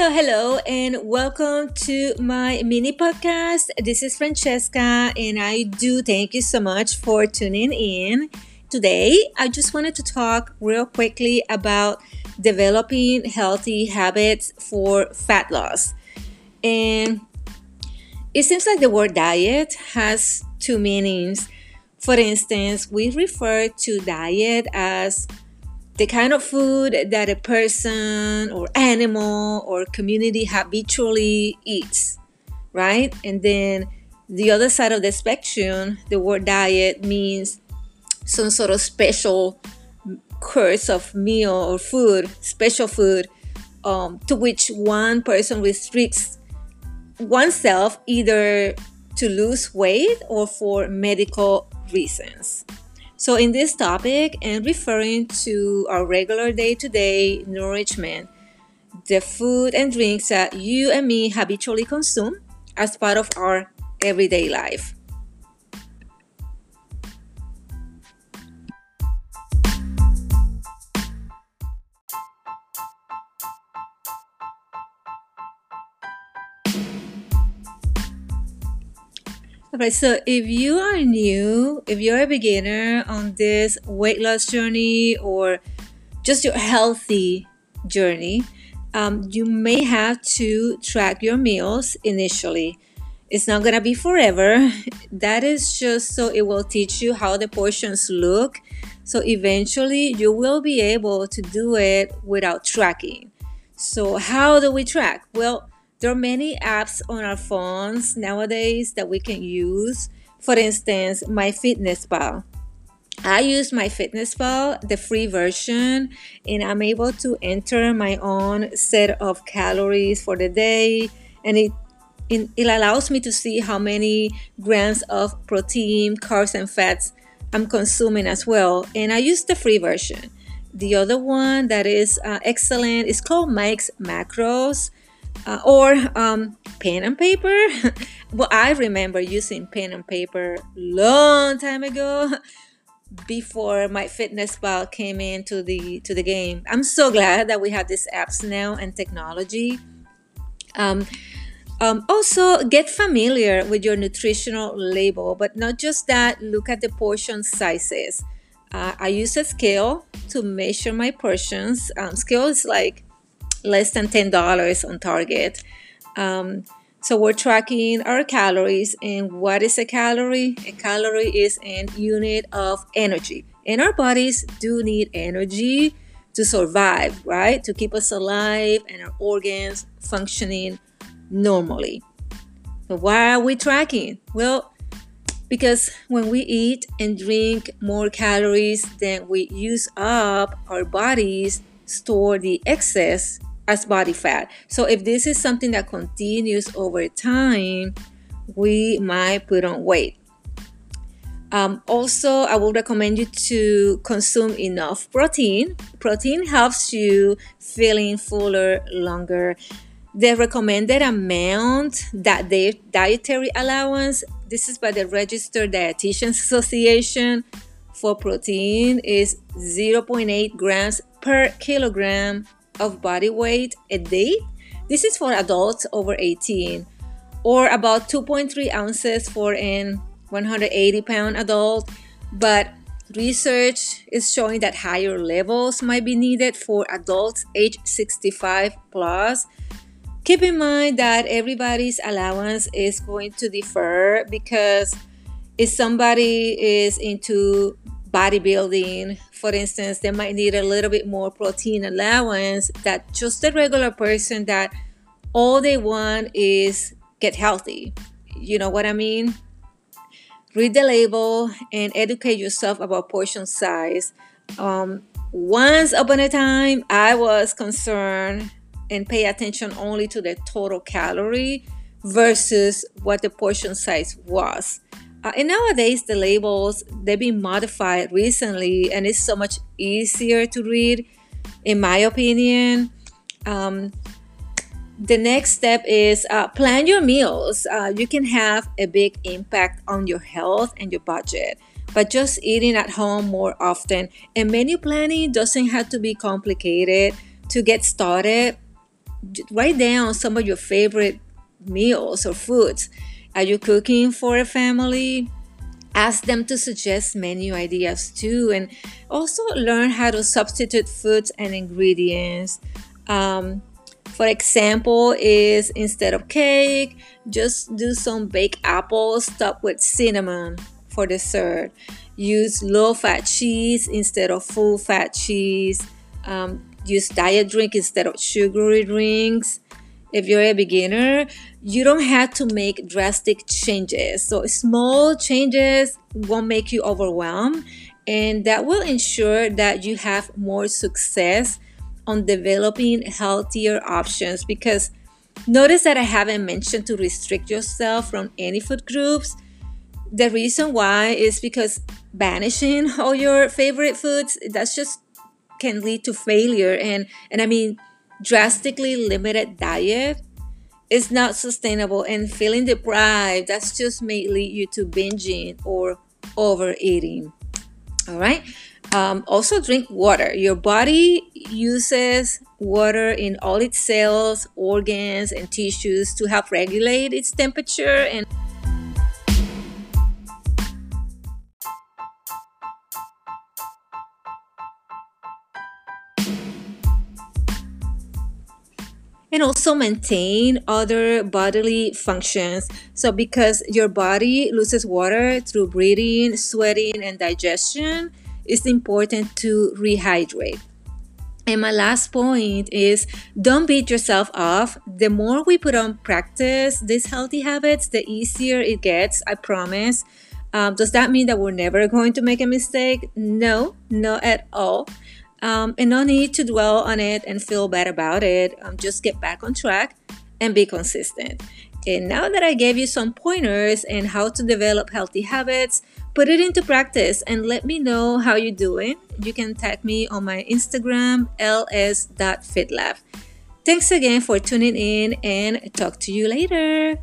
Hello, hello, and welcome to my mini podcast. This is Francesca, and I do thank you so much for tuning in. Today, I just wanted to talk real quickly about developing healthy habits for fat loss. And it seems like the word diet has two meanings. For instance, we refer to diet as the kind of food that a person or animal or community habitually eats, right? And then the other side of the spectrum, the word diet means some sort of special course of meal or food, special food, um, to which one person restricts oneself either to lose weight or for medical reasons. So, in this topic, and referring to our regular day to day nourishment, the food and drinks that you and me habitually consume as part of our everyday life. Alright, so if you are new, if you're a beginner on this weight loss journey or just your healthy journey, um, you may have to track your meals initially. It's not gonna be forever. That is just so it will teach you how the portions look. So eventually you will be able to do it without tracking. So, how do we track? Well, there are many apps on our phones nowadays that we can use. For instance, MyFitnessPal. I use MyFitnessPal, the free version, and I'm able to enter my own set of calories for the day, and it it, allows me to see how many grams of protein, carbs, and fats I'm consuming as well. And I use the free version. The other one that is uh, excellent is called Mike's Macros uh, or um, pen and paper. well, I remember using pen and paper long time ago before MyFitnessPal came into the to the game. I'm so glad that we have these apps now and technology. Um, um, also, get familiar with your nutritional label, but not just that. Look at the portion sizes. Uh, I use a scale to measure my portions. Um, scale is like less than $10 on Target. Um, so we're tracking our calories. And what is a calorie? A calorie is an unit of energy. And our bodies do need energy to survive, right? To keep us alive and our organs functioning normally. So why are we tracking? Well, because when we eat and drink more calories than we use up, our bodies store the excess as body fat. So if this is something that continues over time, we might put on weight. Um, also, I would recommend you to consume enough protein. Protein helps you feeling fuller longer. The recommended amount that the dietary allowance, this is by the Registered Dietitians Association for protein, is 0.8 grams per kilogram of body weight a day. This is for adults over 18, or about 2.3 ounces for an 180 pound adult. But research is showing that higher levels might be needed for adults age 65 plus. Keep in mind that everybody's allowance is going to differ because if somebody is into bodybuilding, for instance, they might need a little bit more protein allowance that just the regular person that all they want is get healthy. You know what I mean? Read the label and educate yourself about portion size. Um, once upon a time, I was concerned and pay attention only to the total calorie versus what the portion size was. Uh, and nowadays, the labels they've been modified recently, and it's so much easier to read, in my opinion. Um, the next step is uh, plan your meals. Uh, you can have a big impact on your health and your budget by just eating at home more often. And menu planning doesn't have to be complicated to get started. write down some of your favorite meals or foods. Are you cooking for a family? Ask them to suggest menu ideas too, and also learn how to substitute foods and ingredients. Um, for example, is instead of cake, just do some baked apples topped with cinnamon for dessert. Use low fat cheese instead of full fat cheese. Um, use diet drink instead of sugary drinks. If you're a beginner, you don't have to make drastic changes. So small changes won't make you overwhelmed, and that will ensure that you have more success on developing healthier options because notice that I haven't mentioned to restrict yourself from any food groups. The reason why is because banishing all your favorite foods that's just can lead to failure and and I mean drastically limited diet is not sustainable and feeling deprived that's just may lead you to binging or overeating. All right. Um, also, drink water. Your body uses water in all its cells, organs, and tissues to help regulate its temperature and and also maintain other bodily functions. So, because your body loses water through breathing, sweating, and digestion, it's important to rehydrate. And my last point is don't beat yourself up. The more we put on practice these healthy habits, the easier it gets, I promise. Um, does that mean that we're never going to make a mistake? No, not at all. Um, and no need to dwell on it and feel bad about it. Um, just get back on track and be consistent. And now that I gave you some pointers and how to develop healthy habits, put it into practice and let me know how you're doing. You can tag me on my Instagram, ls.fitlab. Thanks again for tuning in and talk to you later.